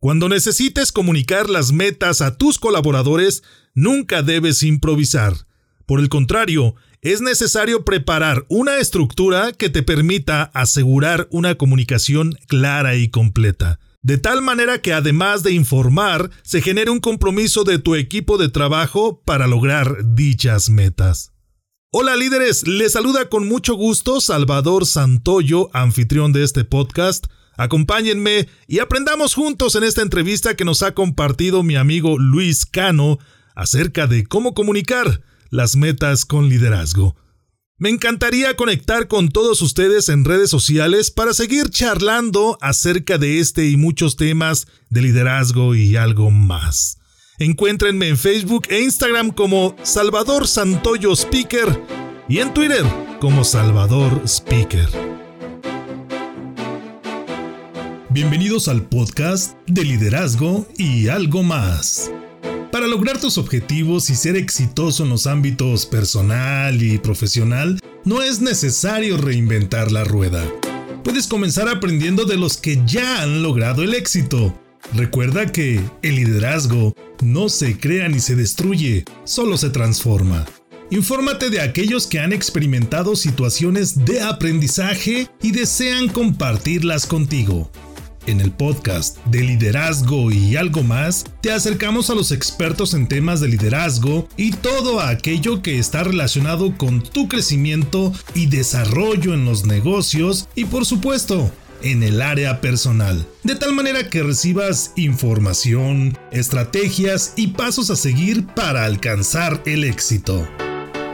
Cuando necesites comunicar las metas a tus colaboradores, nunca debes improvisar. Por el contrario, es necesario preparar una estructura que te permita asegurar una comunicación clara y completa. De tal manera que además de informar, se genere un compromiso de tu equipo de trabajo para lograr dichas metas. Hola líderes, les saluda con mucho gusto Salvador Santoyo, anfitrión de este podcast. Acompáñenme y aprendamos juntos en esta entrevista que nos ha compartido mi amigo Luis Cano acerca de cómo comunicar las metas con liderazgo. Me encantaría conectar con todos ustedes en redes sociales para seguir charlando acerca de este y muchos temas de liderazgo y algo más. Encuéntrenme en Facebook e Instagram como Salvador Santoyo Speaker y en Twitter como Salvador Speaker. Bienvenidos al podcast de liderazgo y algo más. Para lograr tus objetivos y ser exitoso en los ámbitos personal y profesional, no es necesario reinventar la rueda. Puedes comenzar aprendiendo de los que ya han logrado el éxito. Recuerda que el liderazgo no se crea ni se destruye, solo se transforma. Infórmate de aquellos que han experimentado situaciones de aprendizaje y desean compartirlas contigo. En el podcast de liderazgo y algo más, te acercamos a los expertos en temas de liderazgo y todo aquello que está relacionado con tu crecimiento y desarrollo en los negocios y por supuesto en el área personal, de tal manera que recibas información, estrategias y pasos a seguir para alcanzar el éxito.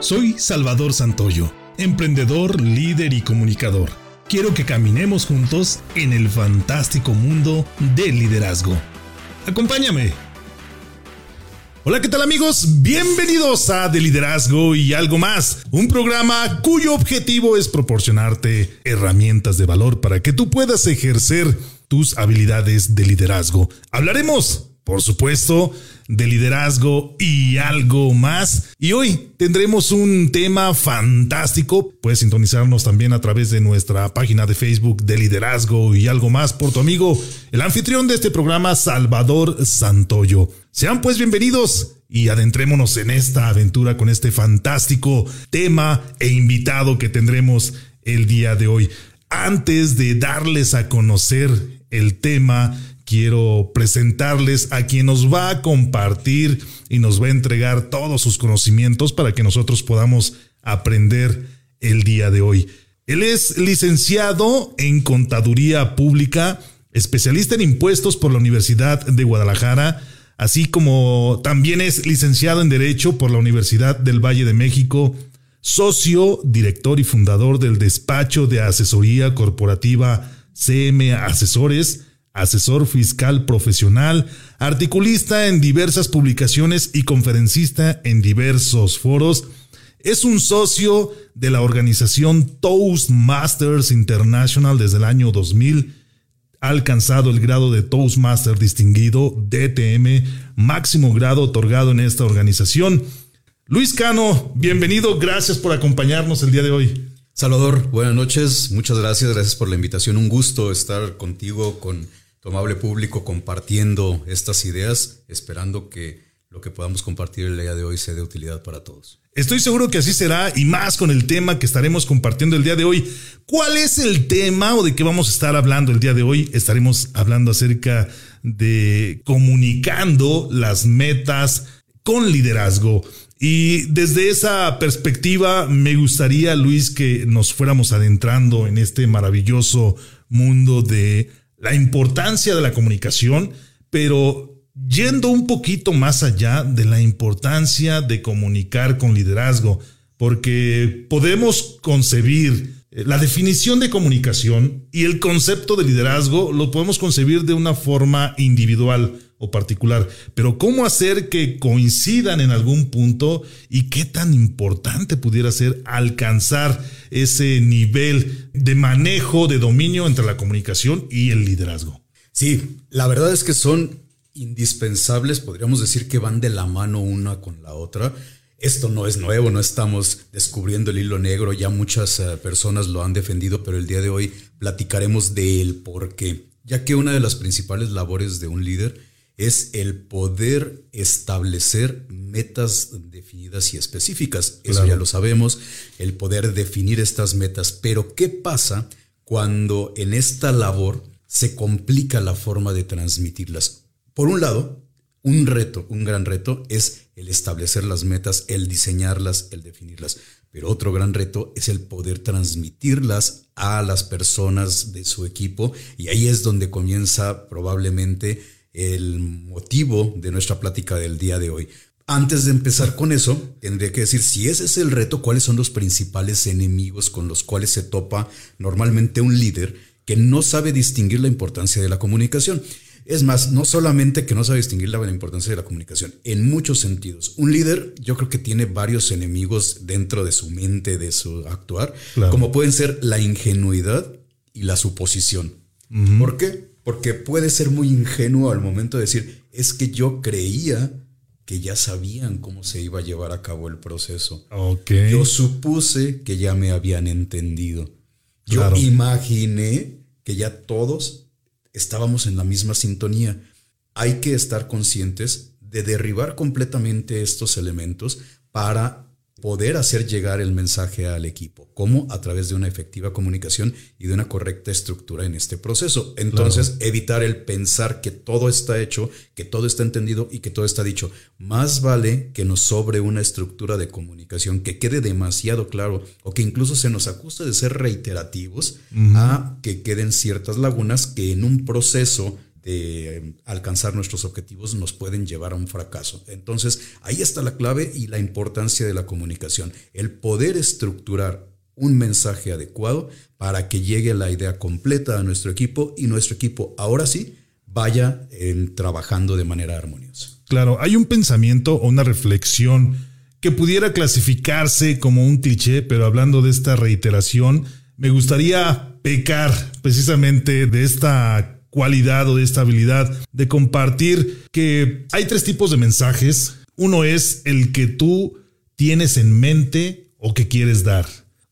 Soy Salvador Santoyo, emprendedor, líder y comunicador quiero que caminemos juntos en el fantástico mundo del liderazgo. Acompáñame. Hola, ¿qué tal amigos? Bienvenidos a De Liderazgo y algo más, un programa cuyo objetivo es proporcionarte herramientas de valor para que tú puedas ejercer tus habilidades de liderazgo. Hablaremos por supuesto, de liderazgo y algo más. Y hoy tendremos un tema fantástico. Puedes sintonizarnos también a través de nuestra página de Facebook de liderazgo y algo más por tu amigo, el anfitrión de este programa, Salvador Santoyo. Sean pues bienvenidos y adentrémonos en esta aventura con este fantástico tema e invitado que tendremos el día de hoy. Antes de darles a conocer el tema, quiero presentarles a quien nos va a compartir y nos va a entregar todos sus conocimientos para que nosotros podamos aprender el día de hoy. Él es licenciado en Contaduría Pública, especialista en impuestos por la Universidad de Guadalajara, así como también es licenciado en Derecho por la Universidad del Valle de México, socio, director y fundador del despacho de asesoría corporativa CM Asesores, asesor fiscal profesional, articulista en diversas publicaciones y conferencista en diversos foros. Es un socio de la organización Toastmasters International desde el año 2000. Ha alcanzado el grado de Toastmaster distinguido, DTM, máximo grado otorgado en esta organización. Luis Cano, bienvenido, gracias por acompañarnos el día de hoy. Salvador, buenas noches, muchas gracias, gracias por la invitación, un gusto estar contigo, con tu amable público compartiendo estas ideas, esperando que lo que podamos compartir el día de hoy sea de utilidad para todos. Estoy seguro que así será y más con el tema que estaremos compartiendo el día de hoy. ¿Cuál es el tema o de qué vamos a estar hablando el día de hoy? Estaremos hablando acerca de comunicando las metas con liderazgo. Y desde esa perspectiva me gustaría, Luis, que nos fuéramos adentrando en este maravilloso mundo de la importancia de la comunicación, pero yendo un poquito más allá de la importancia de comunicar con liderazgo, porque podemos concebir eh, la definición de comunicación y el concepto de liderazgo lo podemos concebir de una forma individual particular, pero cómo hacer que coincidan en algún punto y qué tan importante pudiera ser alcanzar ese nivel de manejo, de dominio entre la comunicación y el liderazgo. Sí, la verdad es que son indispensables, podríamos decir que van de la mano una con la otra. Esto no es nuevo, no estamos descubriendo el hilo negro, ya muchas eh, personas lo han defendido, pero el día de hoy platicaremos del por qué. ya que una de las principales labores de un líder es el poder establecer metas definidas y específicas. Eso ya lo sabemos, el poder definir estas metas. Pero ¿qué pasa cuando en esta labor se complica la forma de transmitirlas? Por un lado, un reto, un gran reto es el establecer las metas, el diseñarlas, el definirlas. Pero otro gran reto es el poder transmitirlas a las personas de su equipo y ahí es donde comienza probablemente el motivo de nuestra plática del día de hoy. Antes de empezar con eso, tendría que decir si ese es el reto, cuáles son los principales enemigos con los cuales se topa normalmente un líder que no sabe distinguir la importancia de la comunicación. Es más, no solamente que no sabe distinguir la importancia de la comunicación, en muchos sentidos. Un líder yo creo que tiene varios enemigos dentro de su mente, de su actuar, como pueden ser la ingenuidad y la suposición. ¿Por qué? Porque puede ser muy ingenuo al momento de decir, es que yo creía que ya sabían cómo se iba a llevar a cabo el proceso. Yo supuse que ya me habían entendido. Yo imaginé que ya todos estábamos en la misma sintonía. Hay que estar conscientes de derribar completamente estos elementos para poder hacer llegar el mensaje al equipo. ¿Cómo? A través de una efectiva comunicación y de una correcta estructura en este proceso. Entonces, evitar el pensar que todo está hecho, que todo está entendido y que todo está dicho. Más vale que nos sobre una estructura de comunicación que quede demasiado claro o que incluso se nos acuse de ser reiterativos a que queden ciertas lagunas que en un proceso alcanzar nuestros objetivos nos pueden llevar a un fracaso. Entonces, ahí está la clave y la importancia de la comunicación, el poder estructurar un mensaje adecuado para que llegue la idea completa a nuestro equipo y nuestro equipo ahora sí vaya em, trabajando de manera armoniosa. Claro, hay un pensamiento o una reflexión que pudiera clasificarse como un cliché, pero hablando de esta reiteración, me gustaría pecar precisamente de esta cualidad o de esta habilidad de compartir que hay tres tipos de mensajes. Uno es el que tú tienes en mente o que quieres dar.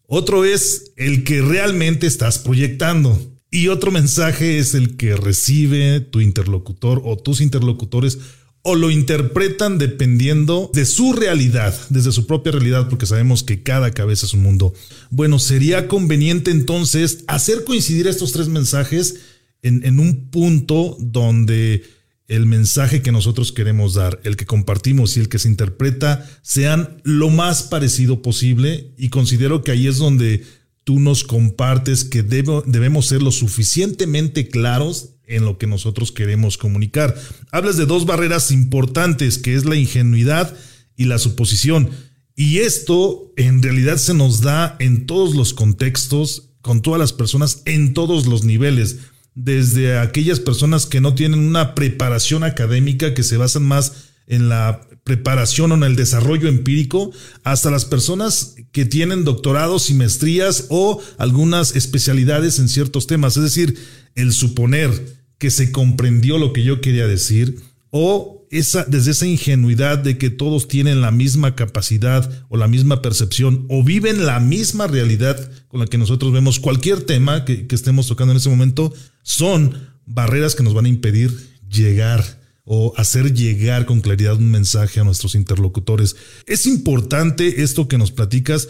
Otro es el que realmente estás proyectando. Y otro mensaje es el que recibe tu interlocutor o tus interlocutores o lo interpretan dependiendo de su realidad, desde su propia realidad, porque sabemos que cada cabeza es un mundo. Bueno, sería conveniente entonces hacer coincidir estos tres mensajes en, un punto donde el mensaje que nosotros queremos dar, el que compartimos y el que se interpreta sean lo más parecido posible y considero que ahí es donde tú nos compartes que debemos ser lo suficientemente claros en lo que nosotros queremos comunicar. Hablas de dos barreras importantes, que es la ingenuidad y la suposición. Y esto en realidad se nos da en todos los contextos, con todas las personas, en todos los niveles desde aquellas personas que no tienen una preparación académica, que se basan más en la preparación o en el desarrollo empírico, hasta las personas que tienen doctorados y maestrías o algunas especialidades en ciertos temas. Es decir, el suponer que se comprendió lo que yo quería decir o esa, desde esa ingenuidad de que todos tienen la misma capacidad o la misma percepción o viven la misma realidad con la que nosotros vemos cualquier tema que, que estemos tocando en ese momento, son barreras que nos van a impedir llegar o hacer llegar con claridad un mensaje a nuestros interlocutores. Es importante esto que nos platicas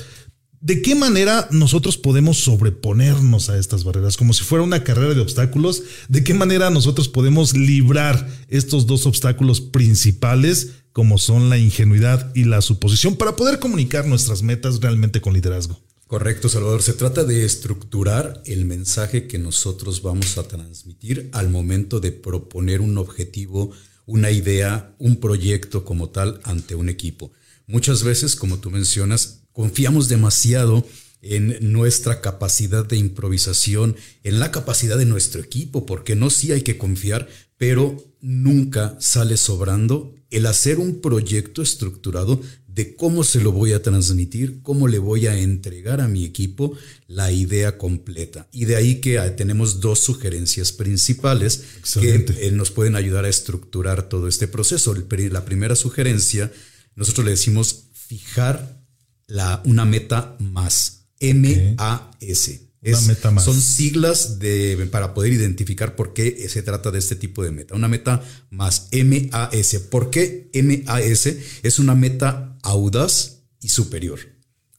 ¿De qué manera nosotros podemos sobreponernos a estas barreras? Como si fuera una carrera de obstáculos, ¿de qué manera nosotros podemos librar estos dos obstáculos principales, como son la ingenuidad y la suposición, para poder comunicar nuestras metas realmente con liderazgo? Correcto, Salvador. Se trata de estructurar el mensaje que nosotros vamos a transmitir al momento de proponer un objetivo, una idea, un proyecto como tal ante un equipo. Muchas veces, como tú mencionas, Confiamos demasiado en nuestra capacidad de improvisación, en la capacidad de nuestro equipo, porque no sí hay que confiar, pero nunca sale sobrando el hacer un proyecto estructurado de cómo se lo voy a transmitir, cómo le voy a entregar a mi equipo la idea completa. Y de ahí que tenemos dos sugerencias principales que eh, nos pueden ayudar a estructurar todo este proceso. La primera sugerencia, nosotros le decimos fijar una meta más. M-A-S. Son siglas de, para poder identificar por qué se trata de este tipo de meta. Una meta más MAS. ¿Por qué MAS? Es una meta audaz y superior.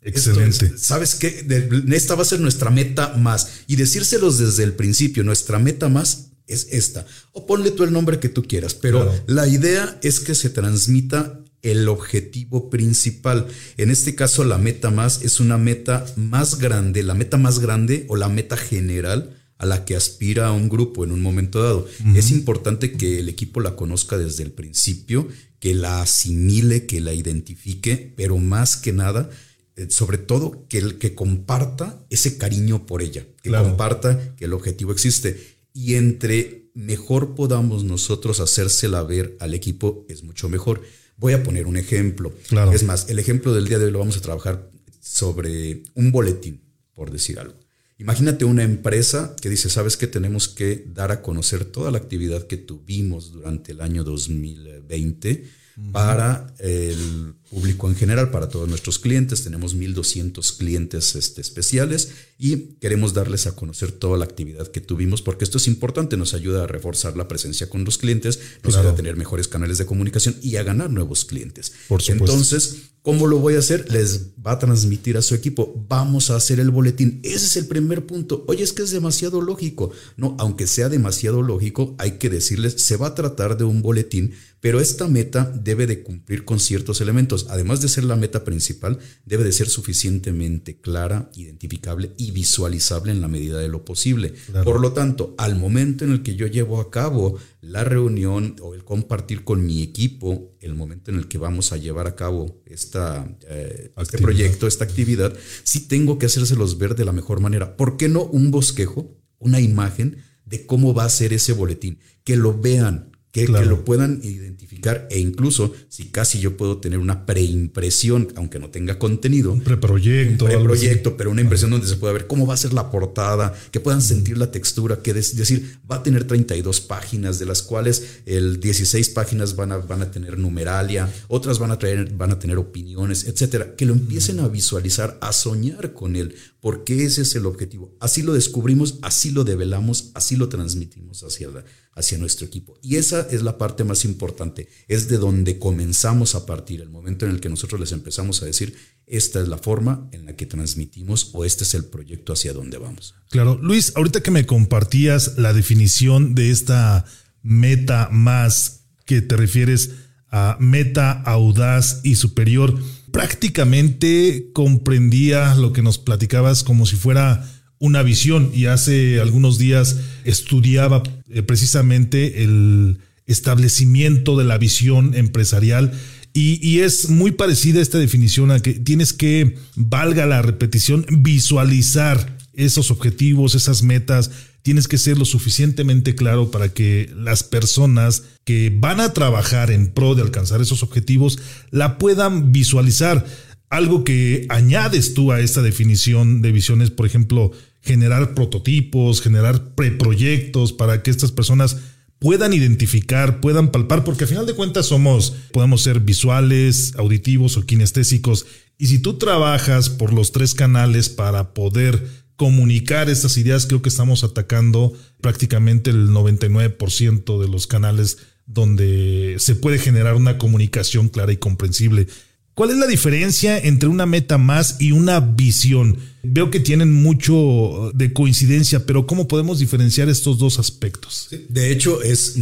Excelente. ¿Sabes qué? Esta va a ser nuestra meta más. Y decírselos desde el principio, nuestra meta más es esta. O ponle tú el nombre que tú quieras, pero la idea es que se transmita el objetivo principal. En este caso, la meta más es una meta más grande, la meta más grande o la meta general a la que aspira un grupo en un momento dado. Es importante que el equipo la conozca desde el principio, que la asimile, que la identifique, pero más que nada, eh, sobre todo que el que comparta ese cariño por ella, que comparta que el objetivo existe. Y entre mejor podamos nosotros hacérsela ver al equipo, es mucho mejor. Voy a poner un ejemplo. Es más, el ejemplo del día de hoy lo vamos a trabajar sobre un boletín, por decir algo. Imagínate una empresa que dice, sabes que tenemos que dar a conocer toda la actividad que tuvimos durante el año 2020 para el público en general, para todos nuestros clientes. Tenemos 1.200 clientes este, especiales y queremos darles a conocer toda la actividad que tuvimos porque esto es importante, nos ayuda a reforzar la presencia con los clientes, nos ayuda a tener mejores canales de comunicación y a ganar nuevos clientes. Por Entonces, ¿Cómo lo voy a hacer? Les va a transmitir a su equipo. Vamos a hacer el boletín. Ese es el primer punto. Oye, es que es demasiado lógico. No, aunque sea demasiado lógico, hay que decirles, se va a tratar de un boletín, pero esta meta debe de cumplir con ciertos elementos. Además de ser la meta principal, debe de ser suficientemente clara, identificable y visualizable en la medida de lo posible. Por lo tanto, al momento en el que yo llevo a cabo la reunión o el compartir con mi equipo, el momento en el que vamos a llevar a cabo esta, eh, este proyecto, esta actividad, sí tengo que hacérselos ver de la mejor manera. ¿Por qué no un bosquejo, una imagen de cómo va a ser ese boletín? Que lo vean, que, lo puedan identificar e incluso si casi yo puedo tener una preimpresión, aunque no tenga contenido. Un preproyecto. Un preproyecto, pero una impresión donde se pueda ver cómo va a ser la portada, que puedan sentir la textura, que es decir, va a tener 32 páginas, de las cuales el 16 páginas van a, van a tener numeralia, otras van a, traer, van a tener opiniones, etcétera. Que lo empiecen a visualizar, a soñar con él, porque ese es el objetivo. Así lo descubrimos, así lo develamos, así lo transmitimos hacia la hacia nuestro equipo. Y esa es la parte más importante, es de donde comenzamos a partir, el momento en el que nosotros les empezamos a decir, esta es la forma en la que transmitimos o este es el proyecto hacia donde vamos. Claro, Luis, ahorita que me compartías la definición de esta meta más que te refieres a meta audaz y superior, prácticamente comprendía lo que nos platicabas como si fuera una visión. Y hace algunos días estudiaba eh, precisamente el establecimiento de la visión empresarial. Y, es muy parecida esta definición a que tienes que, valga la repetición, visualizar esos objetivos, esas metas, tienes que ser lo suficientemente claro para que las personas que van a trabajar en pro de alcanzar esos objetivos la puedan visualizar. Algo que añades tú a esta definición de visiones, por ejemplo, generar prototipos, generar preproyectos para que estas personas puedan identificar, puedan palpar, porque al final de cuentas somos, podemos ser visuales, auditivos o kinestésicos. Y si tú trabajas por los tres canales para poder comunicar estas ideas, creo que estamos atacando prácticamente el 99% de los canales donde se puede generar una comunicación clara y comprensible. ¿Cuál es la diferencia entre una meta más y una visión? Veo que tienen mucho de coincidencia, pero ¿cómo podemos diferenciar estos dos aspectos? De hecho, es,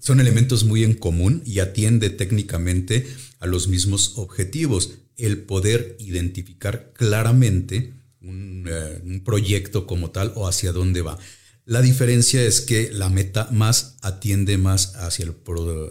son elementos muy en común y atiende técnicamente a los mismos objetivos. El poder identificar claramente un, eh, proyecto como tal o hacia dónde va. La diferencia es que la meta más atiende más hacia el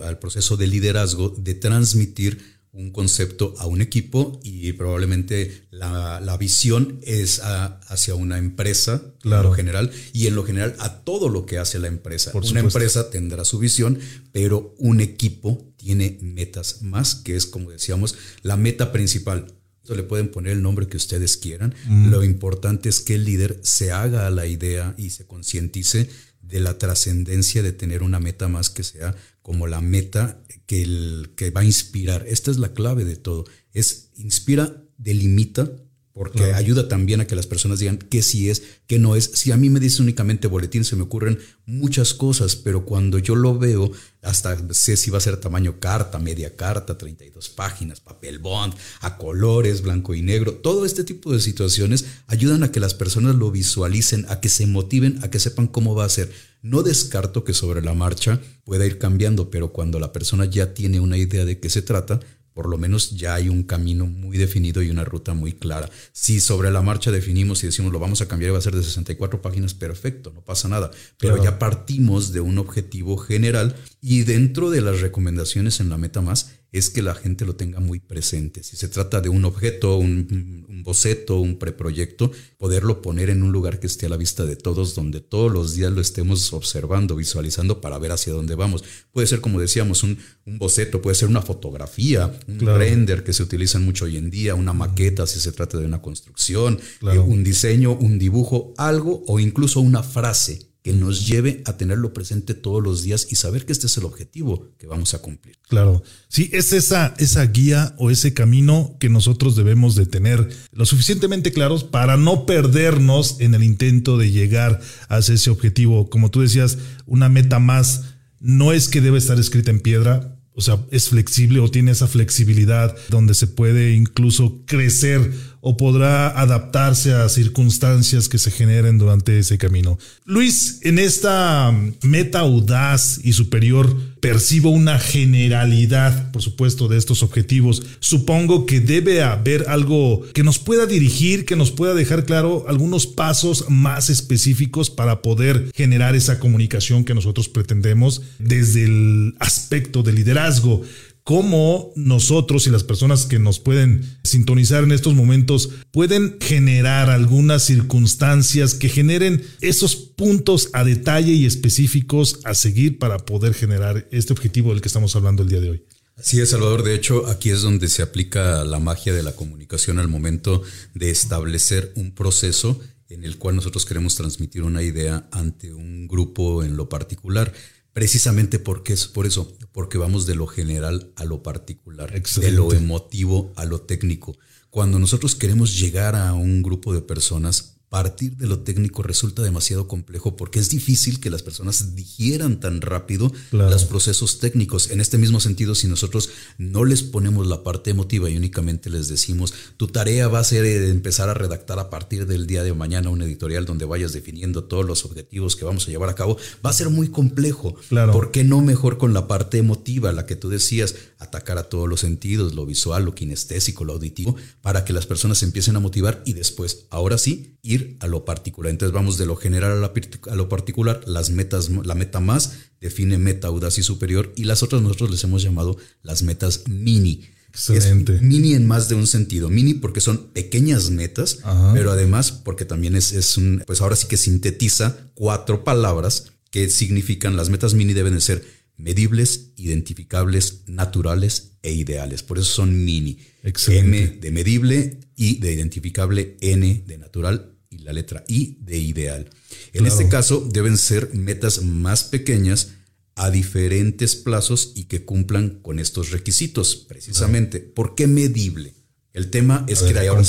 al proceso de liderazgo, de transmitir un concepto a un equipo y probablemente la, visión es hacia una empresa en lo general y en lo general a todo lo que hace la empresa. una empresa tendrá su visión, pero un equipo tiene metas más, que es como decíamos, la meta principal. Le pueden poner el nombre que ustedes quieran. Mm. Lo importante es que el líder se haga a la idea y se concientice de la trascendencia de tener una meta más que sea como la meta que, el, que va a inspirar. Esta es la clave de todo. Es inspira, delimita, porque ayuda también a que las personas digan qué sí es, qué no es. Si a mí me dice únicamente boletín, se me ocurren muchas cosas, pero cuando yo lo veo, hasta sé si va a ser tamaño carta, media carta, 32 páginas, papel bond, a colores, blanco y negro. Todo este tipo de situaciones ayudan a que las personas lo visualicen, a que se motiven, a que sepan cómo va a ser. No descarto que sobre la marcha pueda ir cambiando, pero cuando la persona ya tiene una idea de qué se trata, por lo menos ya hay un camino muy definido y una ruta muy clara. Si sobre la marcha definimos y decimos lo vamos a cambiar y va a ser de 64 páginas, perfecto, no pasa nada. Pero ya partimos de un objetivo general y dentro de las recomendaciones en la meta más es que la gente lo tenga muy presente. Si se trata de un objeto, un, boceto, un preproyecto, poderlo poner en un lugar que esté a la vista de todos, donde todos los días lo estemos observando, visualizando para ver hacia dónde vamos. Puede ser, como decíamos, un, boceto, puede ser una fotografía, un render que se utilizan mucho hoy en día, una maqueta si se trata de una construcción, eh, un diseño, un dibujo, algo o incluso una frase que nos lleve a tenerlo presente todos los días y saber que este es el objetivo que vamos a cumplir. Claro, sí, es esa, esa guía o ese camino que nosotros debemos de tener lo suficientemente claros para no perdernos en el intento de llegar a ese objetivo. Como tú decías, una meta más no es que debe estar escrita en piedra, o sea, es flexible o tiene esa flexibilidad donde se puede incluso crecer o podrá adaptarse a circunstancias que se generen durante ese camino. Luis, en esta meta audaz y superior percibo una generalidad, por supuesto, de estos objetivos. Supongo que debe haber algo que nos pueda dirigir, que nos pueda dejar claro algunos pasos más específicos para poder generar esa comunicación que nosotros pretendemos desde el aspecto de liderazgo cómo nosotros y las personas que nos pueden sintonizar en estos momentos pueden generar algunas circunstancias que generen esos puntos a detalle y específicos a seguir para poder generar este objetivo del que estamos hablando el día de hoy. Así es, Salvador. De hecho, aquí es donde se aplica la magia de la comunicación al momento de establecer un proceso en el cual nosotros queremos transmitir una idea ante un grupo en lo particular. Precisamente porque es por eso, porque vamos de lo general a lo particular, de lo emotivo a lo técnico. Cuando nosotros queremos llegar a un grupo de personas, partir de lo técnico resulta demasiado complejo porque es difícil que las personas digieran tan rápido los procesos técnicos. En este mismo sentido, si nosotros no les ponemos la parte emotiva y únicamente les decimos, tu tarea va a ser eh, empezar a redactar a partir del día de mañana un editorial donde vayas definiendo todos los objetivos que vamos a llevar a cabo, va a ser muy complejo. ¿Por qué no mejor con la parte emotiva, la que tú decías, atacar a todos los sentidos, lo visual, lo kinestésico, lo auditivo, para que las personas se empiecen a motivar y después, ahora sí, ir a lo particular. Entonces vamos de lo general a, lo particular. Las metas, la meta más define meta audaz y superior y las otras nosotros les hemos llamado las metas mini. Excelente. mini en más de un sentido. Mini porque son pequeñas metas, pero además porque también es, es un, pues ahora sí que sintetiza cuatro palabras que significan las metas mini deben de ser medibles, identificables, naturales e ideales. Por eso son mini. Excelente. M de medible, I de identificable, N de natural y la letra I de ideal. En este caso deben ser metas más pequeñas a diferentes plazos y que cumplan con estos requisitos, precisamente. ¿Por qué medible? El tema es que ahora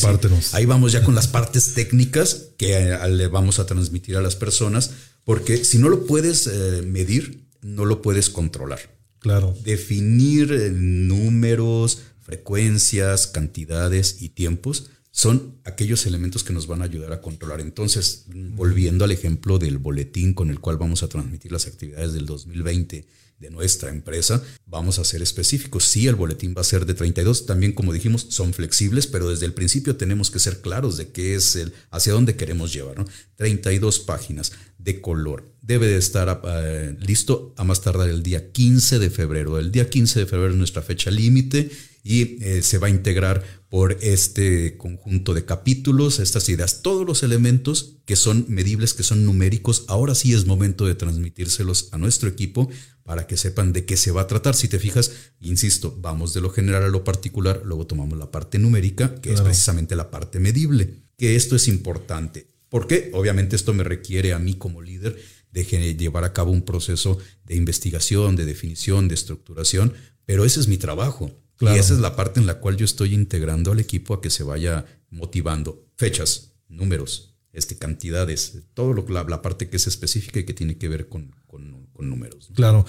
ahí vamos ya con las partes técnicas que eh, le vamos a transmitir a las personas, porque si no lo puedes eh, medir, no lo puedes controlar. Claro. Definir eh, números, frecuencias, cantidades y tiempos son aquellos elementos que nos van a ayudar a controlar. Entonces, volviendo al ejemplo del boletín con el cual vamos a transmitir las actividades del 2020 de nuestra empresa, vamos a ser específicos. Sí, el boletín va a ser de 32, también como dijimos, son flexibles, pero desde el principio tenemos que ser claros de qué es el, hacia dónde queremos llevar. 32 páginas de color. Debe de estar eh, listo a más tardar el día 15 de febrero. El día 15 de febrero es nuestra fecha límite y eh, se va a integrar por este conjunto de capítulos, estas ideas, todos los elementos que son medibles, que son numéricos. Ahora sí es momento de transmitírselos a nuestro equipo para que sepan de qué se va a tratar. Si te fijas, insisto, vamos de lo general a lo particular, luego tomamos la parte numérica, que es precisamente la parte medible, que esto es importante. porque Obviamente esto me requiere a mí como líder de llevar a cabo un proceso de investigación, de definición, de estructuración, pero ese es mi trabajo Y esa es la parte en la cual yo estoy integrando al equipo a que se vaya motivando. Fechas, números, este, cantidades, todo lo, la, la parte que es específica y que tiene que ver con, números. Claro.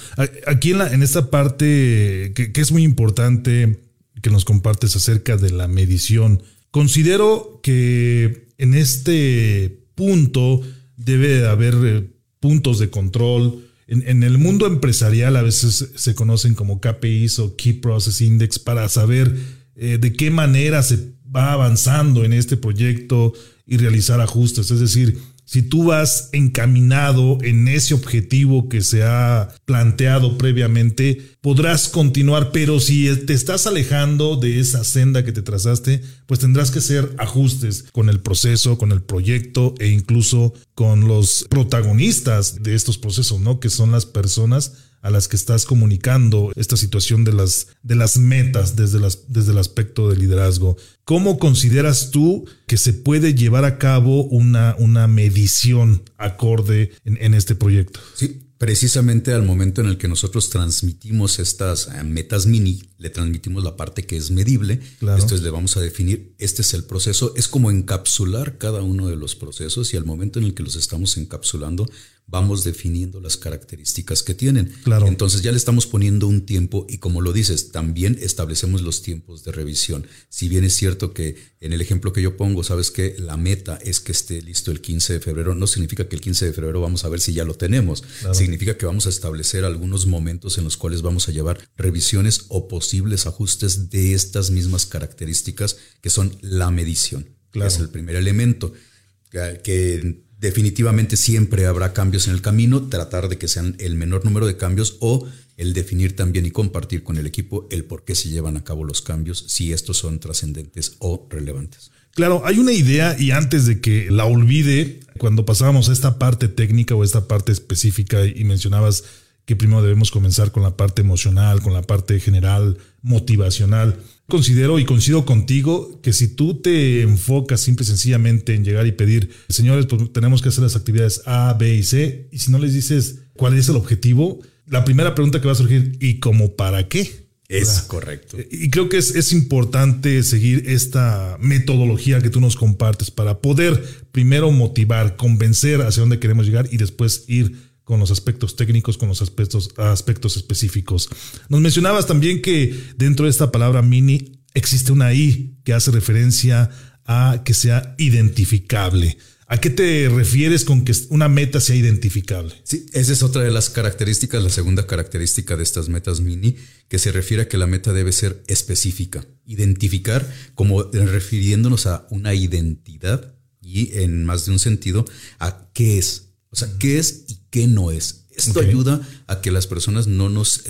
Aquí en, la, en esta parte que, que es muy importante que nos compartes acerca de la medición, considero que en este punto debe de haber eh, puntos de control. En, el mundo empresarial a veces se conocen como KPIs o Key Process Index para saber eh, de qué manera se va avanzando en este proyecto y realizar ajustes. Es decir, si tú vas encaminado en ese objetivo que se ha planteado previamente, podrás continuar, pero si te estás alejando de esa senda que te trazaste, pues tendrás que hacer ajustes con el proceso, con el proyecto e incluso con los protagonistas de estos procesos, ¿no? Que son las personas a las que estás comunicando esta situación de las, de las metas desde, las, desde el aspecto de liderazgo. ¿Cómo consideras tú que se puede llevar a cabo una, una medición acorde en, en este proyecto? Sí, Precisamente al momento en el que nosotros transmitimos estas eh, metas mini, le transmitimos la parte que es medible. Esto es, le vamos a definir, este es el proceso. Es como encapsular cada uno de los procesos y al momento en el que los estamos encapsulando, vamos definiendo las características que tienen. Claro. Entonces ya le estamos poniendo un tiempo y como lo dices, también establecemos los tiempos de revisión. Si bien es cierto que en el ejemplo que yo pongo, sabes que la meta es que esté listo el 15 de febrero, no significa que el 15 de febrero vamos a ver si ya lo tenemos. Significa que vamos a establecer algunos momentos en los cuales vamos a llevar revisiones o posibles ajustes de estas mismas características que son la medición. Claro. Es el primer elemento que Definitivamente siempre habrá cambios en el camino, tratar de que sean el menor número de cambios o el definir también y compartir con el equipo el por qué se llevan a cabo los cambios, si estos son trascendentes o relevantes. Claro, hay una idea y antes de que la olvide, cuando pasábamos a esta parte técnica o esta parte específica y mencionabas que primero debemos comenzar con la parte emocional, con la parte general, motivacional. Considero y coincido contigo que si tú te enfocas simple y sencillamente en llegar y pedir, señores, pues tenemos que hacer las actividades A, B y C, y si no les dices cuál es el objetivo, la primera pregunta que va a surgir, ¿y cómo para qué? Es correcto. Y creo que es, es, importante seguir esta metodología que tú nos compartes para poder primero motivar, convencer hacia dónde queremos llegar y después ir con los aspectos técnicos, con los aspectos, aspectos específicos. Nos mencionabas también que dentro de esta palabra mini existe una I que hace referencia a que sea identificable. ¿A qué te refieres con que una meta sea identificable? Sí, esa es otra de las características, la segunda característica de estas metas mini, que se refiere a que la meta debe ser específica. Identificar como refiriéndonos a una identidad y en más de un sentido a qué es, o sea, qué es y qué no es. Esto ayuda a que las personas no nos,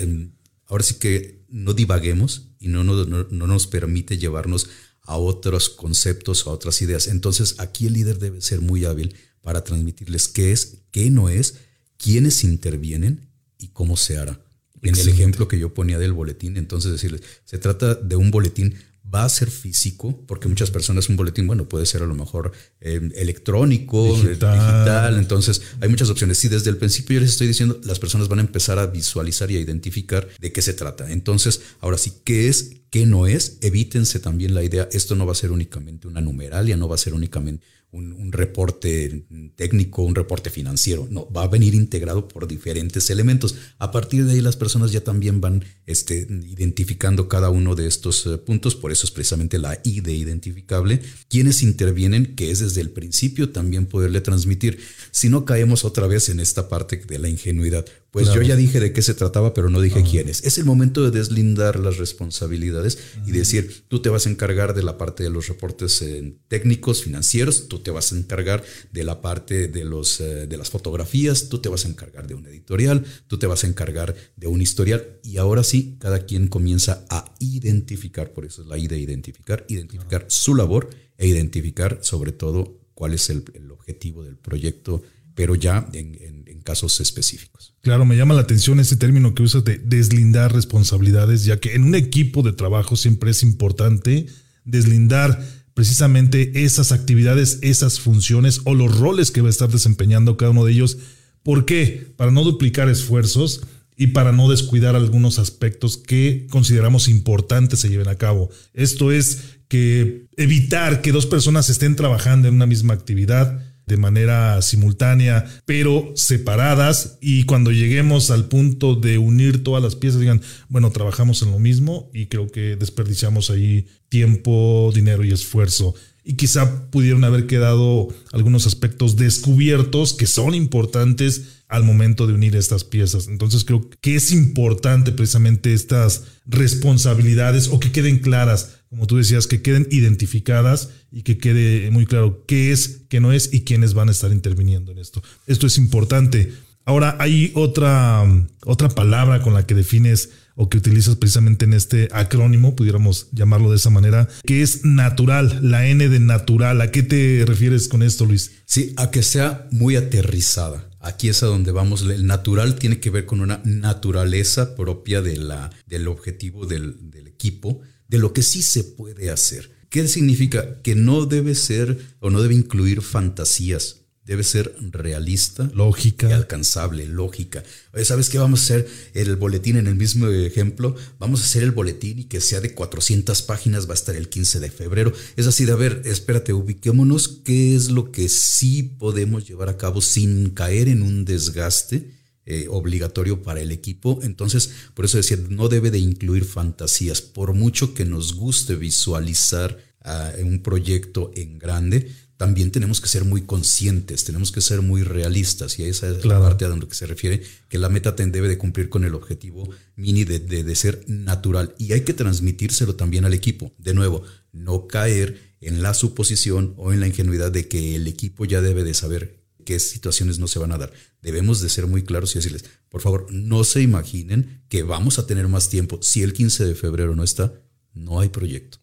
ahora sí que no divaguemos y no, no, no, nos permite llevarnos a otros conceptos, a otras ideas. Entonces, aquí el líder debe ser muy hábil para transmitirles qué es, qué no es, quiénes intervienen y cómo se hará. En el ejemplo que yo ponía del boletín, entonces decirles, se trata de un boletín va a ser físico, porque muchas personas un boletín, bueno, puede ser a lo mejor em, electrónico, digital. entonces hay muchas opciones. Sí, desde el principio yo les estoy diciendo, las personas van a empezar a visualizar y a identificar de qué se trata. Entonces, ahora sí, ¿qué es? ¿Qué no es? Evítense también la idea, esto no va a ser únicamente una numeralia, no va a ser únicamente un, reporte técnico, un reporte financiero. No, va a venir integrado por diferentes elementos. A partir de ahí las personas ya también van este, identificando cada uno de estos eh, puntos. Por eso es precisamente la I de identificable. Quienes intervienen, que es desde el principio también poderle transmitir. Si no caemos otra vez en esta parte de la ingenuidad. Pues yo ya dije de qué se trataba, pero no dije quiénes. Es el momento de deslindar las responsabilidades y decir, tú te vas a encargar de la parte de los reportes eh, técnicos, financieros, tú te vas a encargar de la parte de, los, eh, de las fotografías, tú te vas a encargar de un editorial, tú te vas a encargar de un historial y ahora sí, cada quien comienza a identificar, por eso es la I de identificar, identificar su labor e identificar sobre todo cuál es el, objetivo del proyecto, pero ya en casos específicos. Claro, me llama la atención ese término que usas de deslindar responsabilidades, ya que en un equipo de trabajo siempre es importante deslindar precisamente esas actividades, esas funciones o los roles que va a estar desempeñando cada uno de ellos. ¿Por qué? Para no duplicar esfuerzos y para no descuidar algunos aspectos que consideramos importantes se lleven a cabo. Esto es que evitar que dos personas estén trabajando en una misma actividad de manera simultánea, pero separadas y cuando lleguemos al punto de unir todas las piezas, digan, bueno, trabajamos en lo mismo y creo que desperdiciamos ahí tiempo, dinero y esfuerzo. Y quizá pudieron haber quedado algunos aspectos descubiertos que son importantes al momento de unir estas piezas. Entonces creo que es importante precisamente estas responsabilidades o que queden claras como tú decías, que queden identificadas y que quede muy claro qué es, qué no es y quiénes van a estar interviniendo en esto. Esto es importante. Ahora hay otra, otra palabra con la que defines o que utilizas precisamente en este acrónimo, pudiéramos llamarlo de esa manera, que es natural, la N de natural. ¿A qué te refieres con esto, Luis? Sí, a que sea muy aterrizada. Aquí es a donde vamos. El natural tiene que ver con una naturaleza propia de la, del objetivo del, del equipo de lo que sí se puede hacer. ¿Qué significa? Que no debe ser o no debe incluir fantasías. Debe ser realista, lógica y alcanzable, lógica. ¿Sabes qué vamos a hacer? El boletín en el mismo ejemplo, vamos a hacer el boletín y que sea de 400 páginas, va a estar el 15 de febrero. Es así de, a ver, espérate, ubiquémonos qué es lo que sí podemos llevar a cabo sin caer en un desgaste eh, obligatorio para el equipo. Entonces, por eso decía, no debe de incluir fantasías. Por mucho que nos guste visualizar ah, un proyecto en grande, también tenemos que ser muy conscientes, tenemos que ser muy realistas. Y esa es la parte a donde se refiere, que la meta debe de cumplir con el objetivo mini de, de ser natural. Y hay que transmitírselo también al equipo. De nuevo, no caer en la suposición o en la ingenuidad de que el equipo ya debe de saber qué situaciones no se van a dar. Debemos de ser muy claros y decirles, por favor, no se imaginen que vamos a tener más tiempo. Si el 15 de febrero no está, no hay proyecto.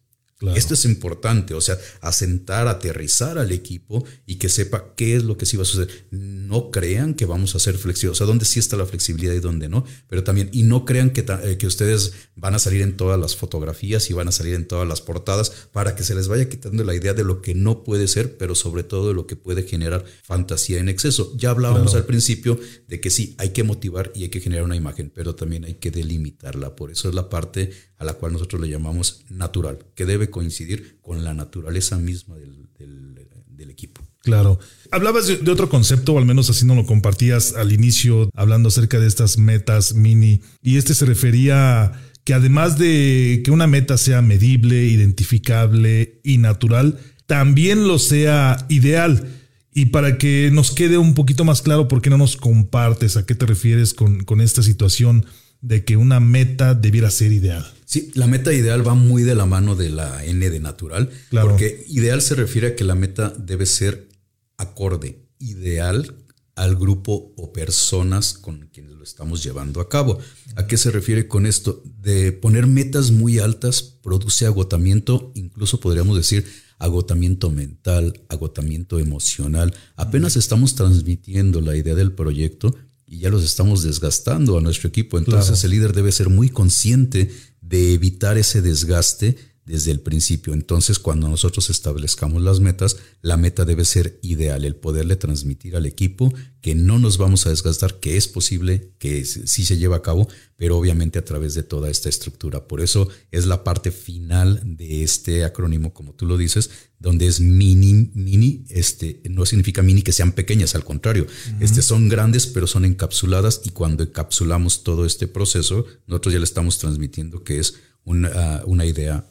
Esto es importante, o sea, asentar, aterrizar al equipo y que sepa qué es lo que sí va a suceder. No crean que vamos a ser flexibles, o sea, dónde sí está la flexibilidad y dónde no, pero también, y no crean que, eh, que ustedes van a salir en todas las fotografías y van a salir en todas las portadas para que se les vaya quitando la idea de lo que no puede ser, pero sobre todo de lo que puede generar fantasía en exceso. Ya hablábamos al principio de que sí, hay que motivar y hay que generar una imagen, pero también hay que delimitarla. Por eso es la parte a la cual nosotros le llamamos natural, que debe coincidir con la naturaleza misma del, equipo. Claro. Hablabas de, otro concepto, o al menos así no lo compartías al inicio, hablando acerca de estas metas mini, y este se refería que además de que una meta sea medible, identificable y natural, también lo sea ideal. Y para que nos quede un poquito más claro, ¿por qué no nos compartes a qué te refieres con esta situación de que una meta debiera ser ideal? Sí, la meta ideal va muy de la mano de la N de natural, porque ideal se refiere a que la meta debe ser acorde, ideal al grupo o personas con quienes lo estamos llevando a cabo. ¿A qué se refiere con esto? De poner metas muy altas produce agotamiento, incluso podríamos decir agotamiento mental, agotamiento emocional. Apenas estamos transmitiendo la idea del proyecto y ya los estamos desgastando a nuestro equipo. Entonces el líder debe ser muy consciente de evitar ese desgaste desde el principio. Entonces, cuando nosotros establezcamos las metas, la meta debe ser ideal, el poderle transmitir al equipo que no nos vamos a desgastar, que es posible, que sí se lleva a cabo, pero obviamente a través de toda esta estructura. Por eso es la parte final de este acrónimo, como tú lo dices, donde es mini, mini, este, no significa mini que sean pequeñas, al contrario, este, son grandes, pero son encapsuladas y cuando encapsulamos todo este proceso, nosotros ya le estamos transmitiendo que es una, una idea,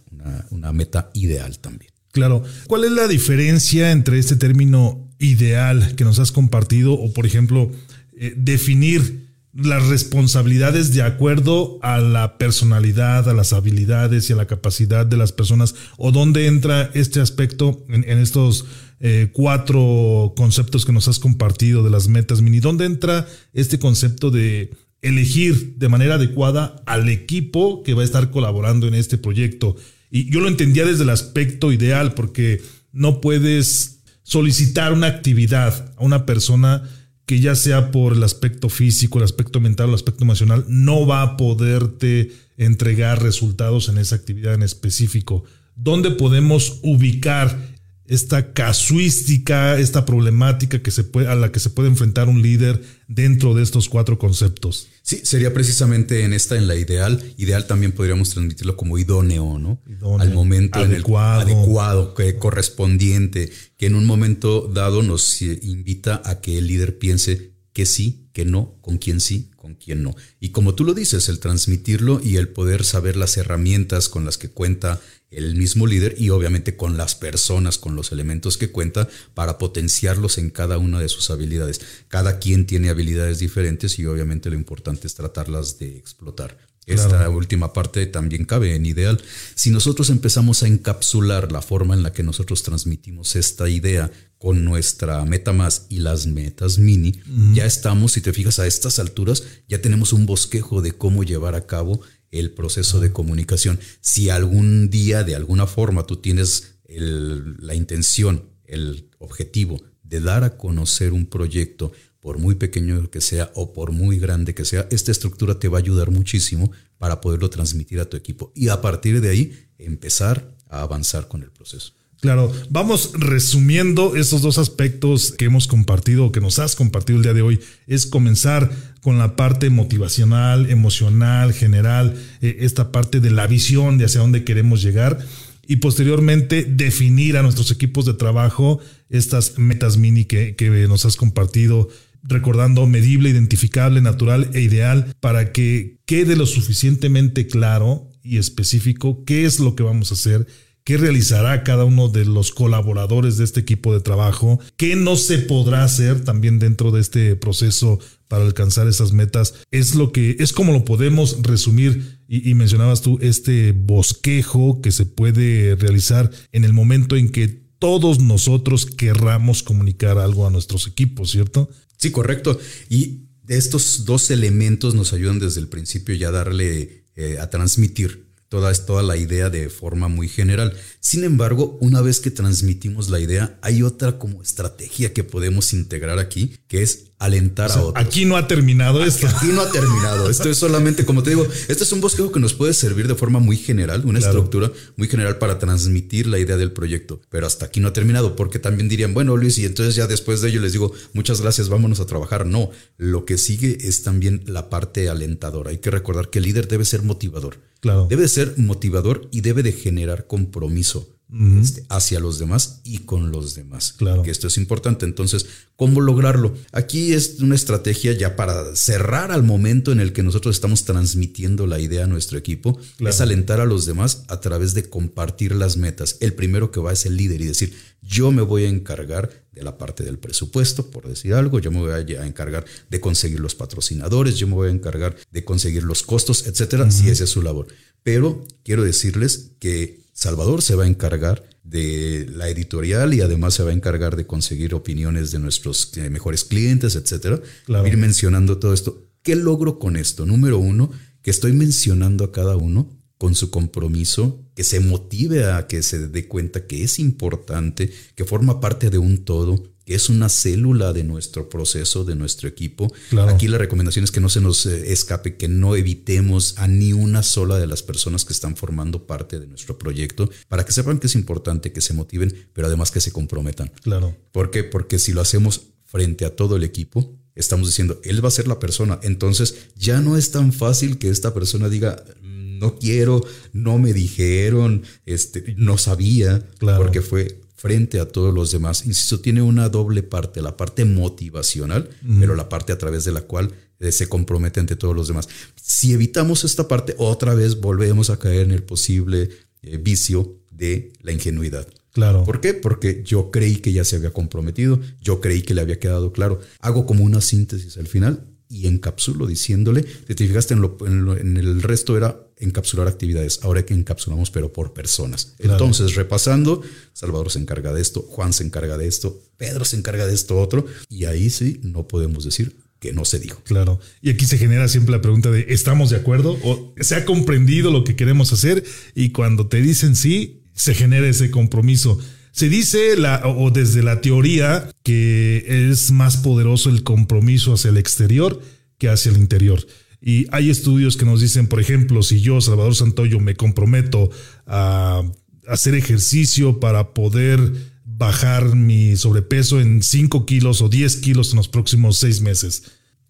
una, meta ideal también. Claro. ¿Cuál es la diferencia entre este término ideal que nos has compartido o, por ejemplo, eh, definir las responsabilidades de acuerdo a la personalidad, a las habilidades y a la capacidad de las personas? ¿O dónde entra este aspecto en, estos eh, cuatro conceptos que nos has compartido de las metas mini? ¿Dónde entra este concepto de elegir de manera adecuada al equipo que va a estar colaborando en este proyecto. Y yo lo entendía desde el aspecto ideal, porque no puedes solicitar una actividad a una persona que ya sea por el aspecto físico, el aspecto mental, el aspecto emocional, no va a poderte entregar resultados en esa actividad en específico. ¿Dónde podemos ubicar esta casuística, esta problemática que se puede, a la que se puede enfrentar un líder dentro de estos cuatro conceptos. Sí, sería precisamente en esta, en la ideal. Ideal también podríamos transmitirlo como idóneo, ¿no? Al momento adecuado. adecuado, que correspondiente, que en un momento dado nos invita a que el líder piense que sí, que no, con quién sí, con quién no. Y como tú lo dices, el transmitirlo y el poder saber las herramientas con las que cuenta el mismo líder y obviamente con las personas, con los elementos que cuenta para potenciarlos en cada una de sus habilidades. Cada quien tiene habilidades diferentes y obviamente lo importante es tratarlas de explotar. Esta última parte también cabe en ideal. Si nosotros empezamos a encapsular la forma en la que nosotros transmitimos esta idea con nuestra meta más y las metas mini, ya estamos, si te fijas a estas alturas, ya tenemos un bosquejo de cómo llevar a cabo el proceso de comunicación. Si algún día, de alguna forma, tú tienes la intención, el objetivo de dar a conocer un proyecto, por muy pequeño que sea o por muy grande que sea, esta estructura te va a ayudar muchísimo para poderlo transmitir a tu equipo y a partir de ahí empezar a avanzar con el proceso. Claro, vamos resumiendo estos dos aspectos que hemos compartido, que nos has compartido el día de hoy, es comenzar con la parte motivacional, emocional, general, eh, esta parte de la visión de hacia dónde queremos llegar y posteriormente definir a nuestros equipos de trabajo estas metas mini que, que nos has compartido recordando medible, identificable, natural e ideal para que quede lo suficientemente claro y específico qué es lo que vamos a hacer qué realizará cada uno de los colaboradores de este equipo de trabajo, qué no se podrá hacer también dentro de este proceso para alcanzar esas metas. Es lo que es como lo podemos resumir y, mencionabas tú este bosquejo que se puede realizar en el momento en que todos nosotros querramos comunicar algo a nuestros equipos, ¿cierto? Sí, correcto. Y estos dos elementos nos ayudan desde el principio ya a darle, eh, a transmitir toda, toda la idea de forma muy general. Sin embargo, una vez que transmitimos la idea, hay otra como estrategia que podemos integrar aquí, que es alentar a otros. Aquí no ha terminado esto. Aquí no ha terminado. Esto es solamente, como te digo, este es un bosquejo que nos puede servir de forma muy general, una estructura muy general para transmitir la idea del proyecto. Pero hasta aquí no ha terminado, porque también dirían, bueno, Luis, y entonces ya después de ello les digo, muchas gracias, vámonos a trabajar. No, lo que sigue es también la parte alentadora. Hay que recordar que el líder debe ser motivador. Claro. Debe ser motivador y debe de generar compromiso este, hacia los demás y con los demás. Claro. Que esto es importante. Entonces, ¿cómo lograrlo? Aquí es una estrategia ya para cerrar al momento en el que nosotros estamos transmitiendo la idea a nuestro equipo. Es alentar a los demás a través de compartir las metas. El primero que va es el líder y decir, yo me voy a encargar de la parte del presupuesto, por decir algo, yo me voy a encargar de conseguir los patrocinadores, yo me voy a encargar de conseguir los costos, etcétera, si esa es su labor. Pero quiero decirles que Salvador se va a encargar de la editorial y además se va a encargar de conseguir opiniones de nuestros eh, mejores clientes, etcétera. Ir mencionando todo esto. ¿Qué logro con esto? Número uno, que estoy mencionando a cada uno con su compromiso, que se motive a que se dé cuenta que es importante, que forma parte de un todo, que es una célula de nuestro proceso, de nuestro equipo. Aquí la recomendación es que no se nos eh, escape, que no evitemos a ni una sola de las personas que están formando parte de nuestro proyecto, para que sepan que es importante, que se motiven, pero además que se comprometan. Claro. ¿Por qué? Porque si lo hacemos frente a todo el equipo, estamos diciendo, él va a ser la persona. Entonces ya no es tan fácil que esta persona diga, no quiero, no me dijeron, este, no sabía, porque fue frente a todos los demás. Insisto, tiene una doble parte, la parte motivacional, pero la parte a través de la cual eh, se compromete ante todos los demás. Si evitamos esta parte, otra vez volvemos a caer en el posible eh, vicio de la ingenuidad. Claro. ¿Por qué? Porque yo creí que ya se había comprometido, yo creí que le había quedado claro. Hago como una síntesis al final y encapsulo diciéndole, te fijaste en, lo, en, el resto era encapsular actividades, ahora que encapsulamos pero por personas. Entonces, repasando, Salvador se encarga de esto, Juan se encarga de esto, Pedro se encarga de esto otro, y ahí sí no podemos decir que no se dijo. Claro. Y aquí se genera siempre la pregunta de, ¿estamos de acuerdo? ¿O se ha comprendido lo que queremos hacer? Y cuando te dicen sí, se genera ese compromiso. Se dice la, o desde la teoría que es más poderoso el compromiso hacia el exterior que hacia el interior. Y hay estudios que nos dicen, por ejemplo, si yo, Salvador Santoyo, me comprometo a hacer ejercicio para poder bajar mi sobrepeso en 5 kilos o 10 kilos en los próximos 6 meses.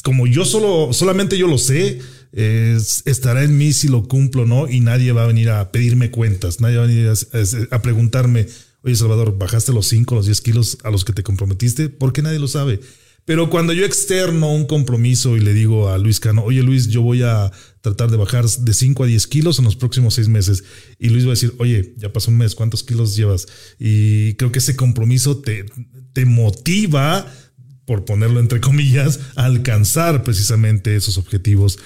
Como yo solo, solamente yo lo sé, estará en mí si lo cumplo no y nadie va a venir a pedirme cuentas, nadie va a venir a, preguntarme, oye Salvador, ¿bajaste los 5, los 10 kilos a los que te comprometiste? Porque nadie lo sabe. Pero cuando yo externo un compromiso y le digo a Luis Cano, oye Luis, yo voy a tratar de bajar de 5 a 10 kilos en los próximos 6 meses. Y Luis va a decir, oye, ya pasó un mes, ¿cuántos kilos llevas? Y creo que ese compromiso te, te motiva, por ponerlo entre comillas, a alcanzar precisamente esos objetivos.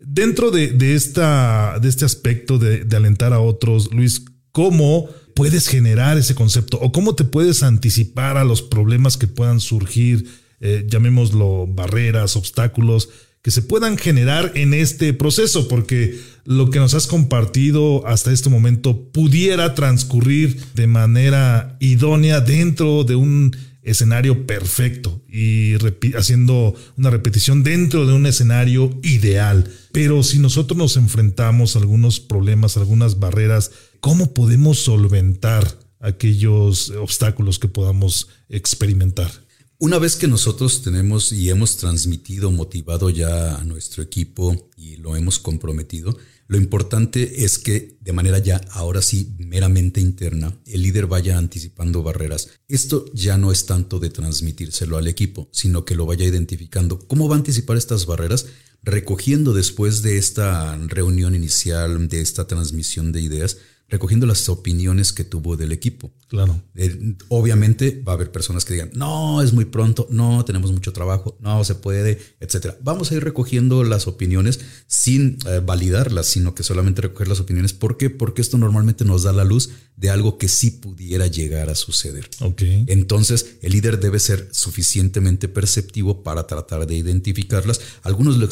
Dentro de, esta, de este aspecto de, alentar a otros, Luis, ¿cómo puedes generar ese concepto o cómo te puedes anticipar a los problemas que puedan surgir? Eh, llamémoslo barreras, obstáculos que se puedan generar en este proceso, porque lo que nos has compartido hasta este momento pudiera transcurrir de manera idónea dentro de un escenario perfecto y haciendo una repetición dentro de un escenario ideal. Pero si nosotros nos enfrentamos a algunos problemas, algunas barreras, ¿cómo podemos solventar aquellos obstáculos que podamos experimentar? Una vez que nosotros tenemos y hemos transmitido, motivado ya a nuestro equipo y lo hemos comprometido, lo importante es que de manera ya ahora sí meramente interna, el líder vaya anticipando barreras. Esto ya no es tanto de transmitírselo al equipo, sino que lo vaya identificando. ¿Cómo va a anticipar estas barreras? Recogiendo después de esta reunión inicial, de esta transmisión de ideas, recogiendo las opiniones que tuvo del equipo. Claro. Eh, obviamente va a haber personas que digan, no, es muy pronto, no, tenemos mucho trabajo, no se puede, etcétera. Vamos a ir recogiendo las opiniones sin eh, validarlas, sino que solamente recoger las opiniones. ¿Por qué? Porque esto normalmente nos da la luz de algo que sí pudiera llegar a suceder. Okay. Entonces, el líder debe ser suficientemente perceptivo para tratar de identificarlas. Algunos lo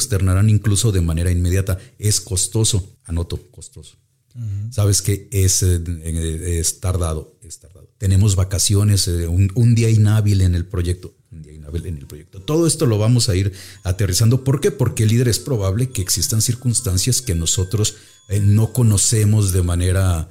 incluso de manera inmediata. Es costoso. Anoto, costoso. Sabes que es, eh, es, tardado, es tardado. Tenemos vacaciones, eh, un, día inhábil en el proyecto, un día inhábil en el proyecto. Todo esto lo vamos a ir aterrizando. ¿Por qué? Porque el líder es probable que existan circunstancias que nosotros eh, no conocemos de manera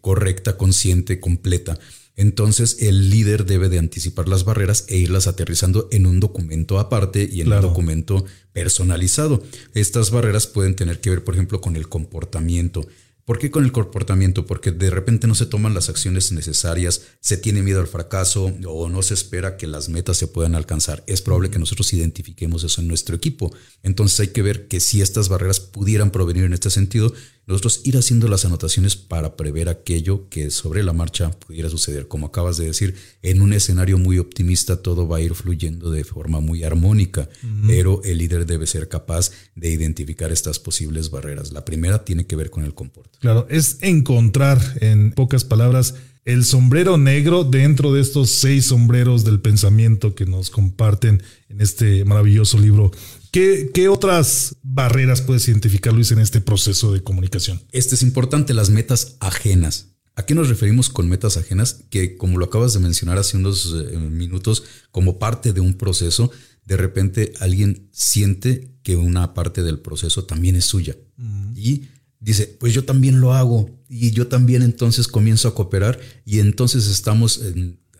correcta, consciente, completa. Entonces el líder debe de anticipar las barreras e irlas aterrizando en un documento aparte y en un documento personalizado. Estas barreras pueden tener que ver, por ejemplo, con el comportamiento, ¿Por qué con el comportamiento? Porque de repente no se toman las acciones necesarias, se tiene miedo al fracaso o no se espera que las metas se puedan alcanzar. Es probable que nosotros identifiquemos eso en nuestro equipo. Entonces hay que ver que si estas barreras pudieran provenir en este sentido, nosotros ir haciendo las anotaciones para prever aquello que sobre la marcha pudiera suceder. Como acabas de decir, en un escenario muy optimista todo va a ir fluyendo de forma muy armónica, pero el líder debe ser capaz de identificar estas posibles barreras. La primera tiene que ver con el comportamiento. Claro, es encontrar, en pocas palabras, el sombrero negro dentro de estos seis sombreros del pensamiento que nos comparten en este maravilloso libro. ¿Qué, otras barreras puedes identificar, Luis, en este proceso de comunicación? Este es importante, las metas ajenas. ¿A qué nos referimos con metas ajenas? Que como lo acabas de mencionar hace unos eh, minutos, como parte de un proceso, de repente alguien siente que una parte del proceso también es suya. Y dice, pues yo también lo hago. Y yo también entonces comienzo a cooperar y entonces estamos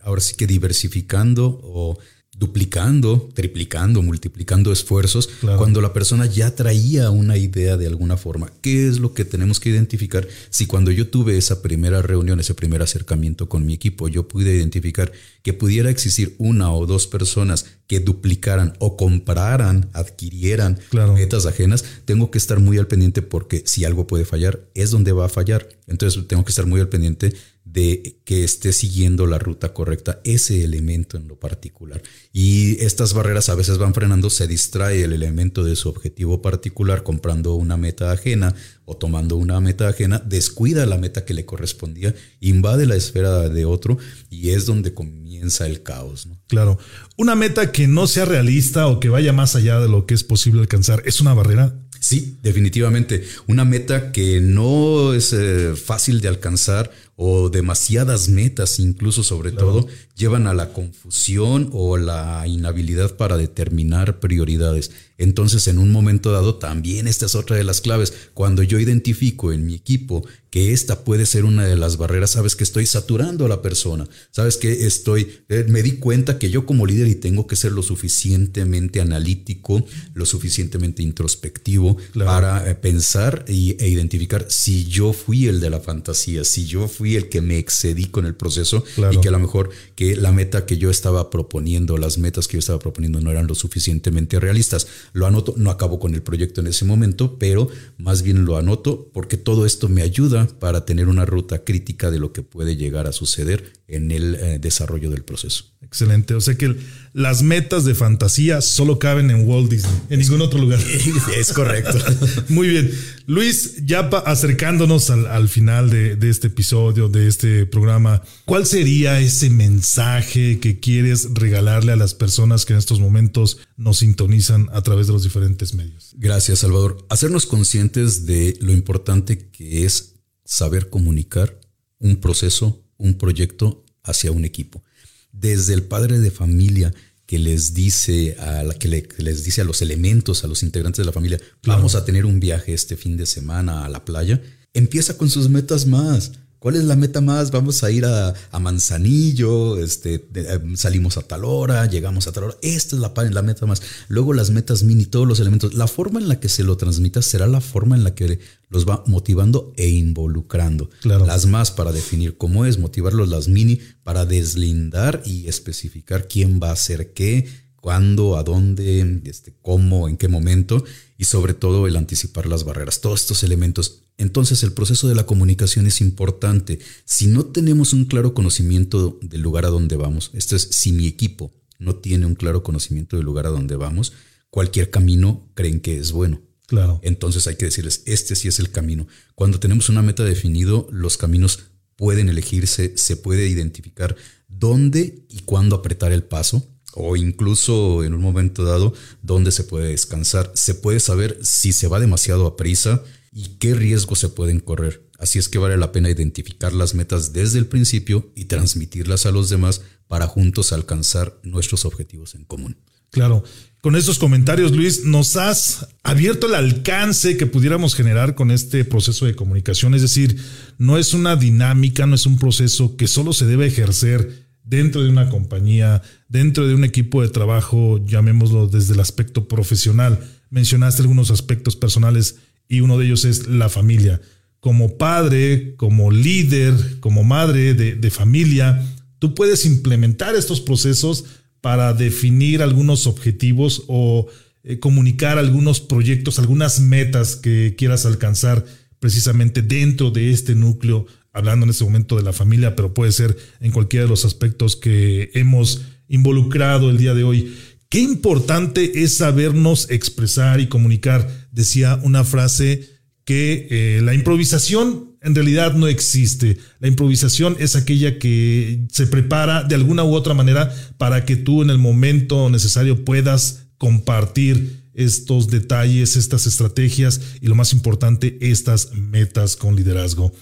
ahora sí que diversificando o duplicando, triplicando, multiplicando esfuerzos cuando la persona ya traía una idea de alguna forma. ¿Qué es lo que tenemos que identificar? Si cuando yo tuve esa primera reunión, ese primer acercamiento con mi equipo, yo pude identificar que pudiera existir una o dos personas que duplicaran o compraran, adquirieran metas ajenas, tengo que estar muy al pendiente porque si algo puede fallar, es donde va a fallar. Entonces tengo que estar muy al pendiente de que esté siguiendo la ruta correcta, ese elemento en lo particular. Y estas barreras a veces van frenando, se distrae el elemento de su objetivo particular comprando una meta ajena o tomando una meta ajena, descuida la meta que le correspondía, invade la esfera de otro y es donde comienza el caos. Claro, una meta que no sea realista o que vaya más allá de lo que es posible alcanzar, ¿es una barrera? Sí, definitivamente. Una meta que no es eh, fácil de alcanzar o demasiadas metas, incluso sobre todo, llevan a la confusión o la inhabilidad para determinar prioridades. Entonces, en un momento dado, también esta es otra de las claves. Cuando yo identifico en mi equipo que esta puede ser una de las barreras, sabes que estoy saturando a la persona, sabes que estoy, eh, me di cuenta que yo como líder y tengo que ser lo suficientemente analítico, lo suficientemente introspectivo para eh, pensar e identificar si yo fui el de la fantasía, si yo fui el que me excedí con el proceso y que a lo mejor que la meta que yo estaba proponiendo, las metas que yo estaba proponiendo no eran lo suficientemente realistas. Lo anoto, no acabo con el proyecto en ese momento, pero más bien lo anoto porque todo esto me ayuda para tener una ruta crítica de lo que puede llegar a suceder en el eh, desarrollo del proceso. Excelente. O sea que las metas de fantasía solo caben en Walt Disney, en ningún otro lugar. Es correcto. Muy bien. Luis, ya acercándonos al, final de, de, este episodio, de este programa, ¿cuál sería ese mensaje que quieres regalarle a las personas que en estos momentos nos sintonizan a través de los diferentes medios? Gracias, Salvador. Hacernos conscientes de lo importante que es saber comunicar un proceso, un proyecto hacia un equipo. Desde el padre de familia que les dice a la que, les dice a los elementos, a los integrantes de la familia, vamos a tener un viaje este fin de semana a la playa, empieza con sus metas más. ¿Cuál es la meta más? Vamos a ir a, Manzanillo, este, em, salimos a tal hora, llegamos a tal hora. Esta es la, la meta más. Luego las metas mini, todos los elementos. La forma en la que se lo transmita será la forma en la que los va motivando e involucrando. Las más para definir cómo es, motivarlos las mini para deslindar y especificar quién va a hacer qué, cuándo, a dónde, este, cómo, en qué momento y sobre todo el anticipar las barreras. Todos estos elementos entonces el proceso de la comunicación es importante. Si no tenemos un claro conocimiento del lugar a donde vamos, esto es, si mi equipo no tiene un claro conocimiento del lugar a donde vamos, cualquier camino creen que es bueno. Claro. Entonces hay que decirles, este sí es el camino. Cuando tenemos una meta definido, los caminos pueden elegirse, se puede identificar dónde y cuándo apretar el paso o incluso en un momento dado dónde se puede descansar. Se puede saber si se va demasiado a prisa y qué riesgos se pueden correr. Así es que vale la pena identificar las metas desde el principio y transmitirlas a los demás para juntos alcanzar nuestros objetivos en común. Claro, con estos comentarios, Luis, nos has abierto el alcance que pudiéramos generar con este proceso de comunicación. Es decir, no es una dinámica, no es un proceso que solo se debe ejercer dentro de una compañía, dentro de un equipo de trabajo, llamémoslo desde el aspecto profesional. Mencionaste algunos aspectos personales y uno de ellos es la familia. Como padre, como líder, como madre de, familia, tú puedes implementar estos procesos para definir algunos objetivos o eh, comunicar algunos proyectos, algunas metas que quieras alcanzar precisamente dentro de este núcleo, hablando en este momento de la familia, pero puede ser en cualquiera de los aspectos que hemos involucrado el día de hoy. Qué importante es sabernos expresar y comunicar. Decía una frase que eh, la improvisación en realidad no existe. La improvisación es aquella que se prepara de alguna u otra manera para que tú en el momento necesario puedas compartir estos detalles, estas estrategias y lo más importante, estas metas con liderazgo.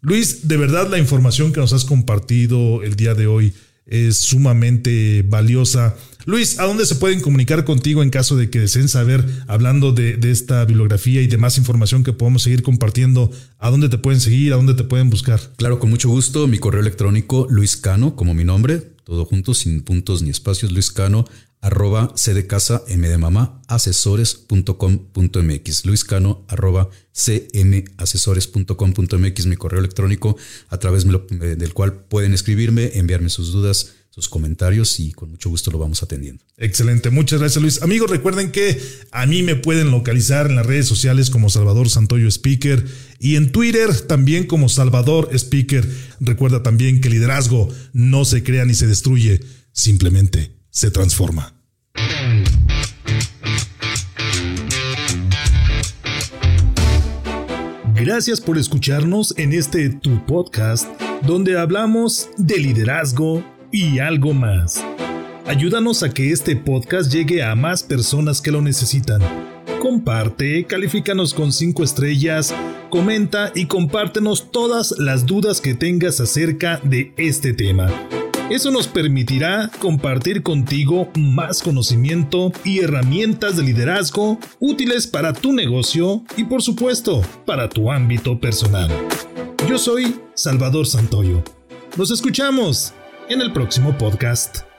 Luis, de verdad la información que nos has compartido el día de hoy es sumamente valiosa. Luis, ¿a dónde se pueden comunicar contigo en caso de que deseen saber, hablando de, esta bibliografía y de más información que podemos seguir compartiendo? ¿A dónde te pueden seguir? ¿A dónde te pueden buscar? Claro, con mucho gusto. Mi correo electrónico, Luis Cano, como mi nombre, todo junto, sin puntos ni espacios, Luis Cano, arroba c de casa m de asesores.com.mx Luis Cano arroba cmasesores.com.mx mi correo electrónico a través del cual pueden escribirme, enviarme sus dudas, sus comentarios y con mucho gusto lo vamos atendiendo. Excelente, muchas gracias Luis. Amigos, recuerden que a mí me pueden localizar en las redes sociales como Salvador Santoyo Speaker y en Twitter también como Salvador Speaker. Recuerda también que liderazgo no se crea ni se destruye, simplemente se transforma. Gracias por escucharnos en este Tu Podcast, donde hablamos de liderazgo y algo más. Ayúdanos a que este podcast llegue a más personas que lo necesitan. Comparte, califícanos con 5 estrellas, comenta y compártenos todas las dudas que tengas acerca de este tema. Eso nos permitirá compartir contigo más conocimiento y herramientas de liderazgo útiles para tu negocio y por supuesto para tu ámbito personal. Yo soy Salvador Santoyo. Nos escuchamos en el próximo podcast.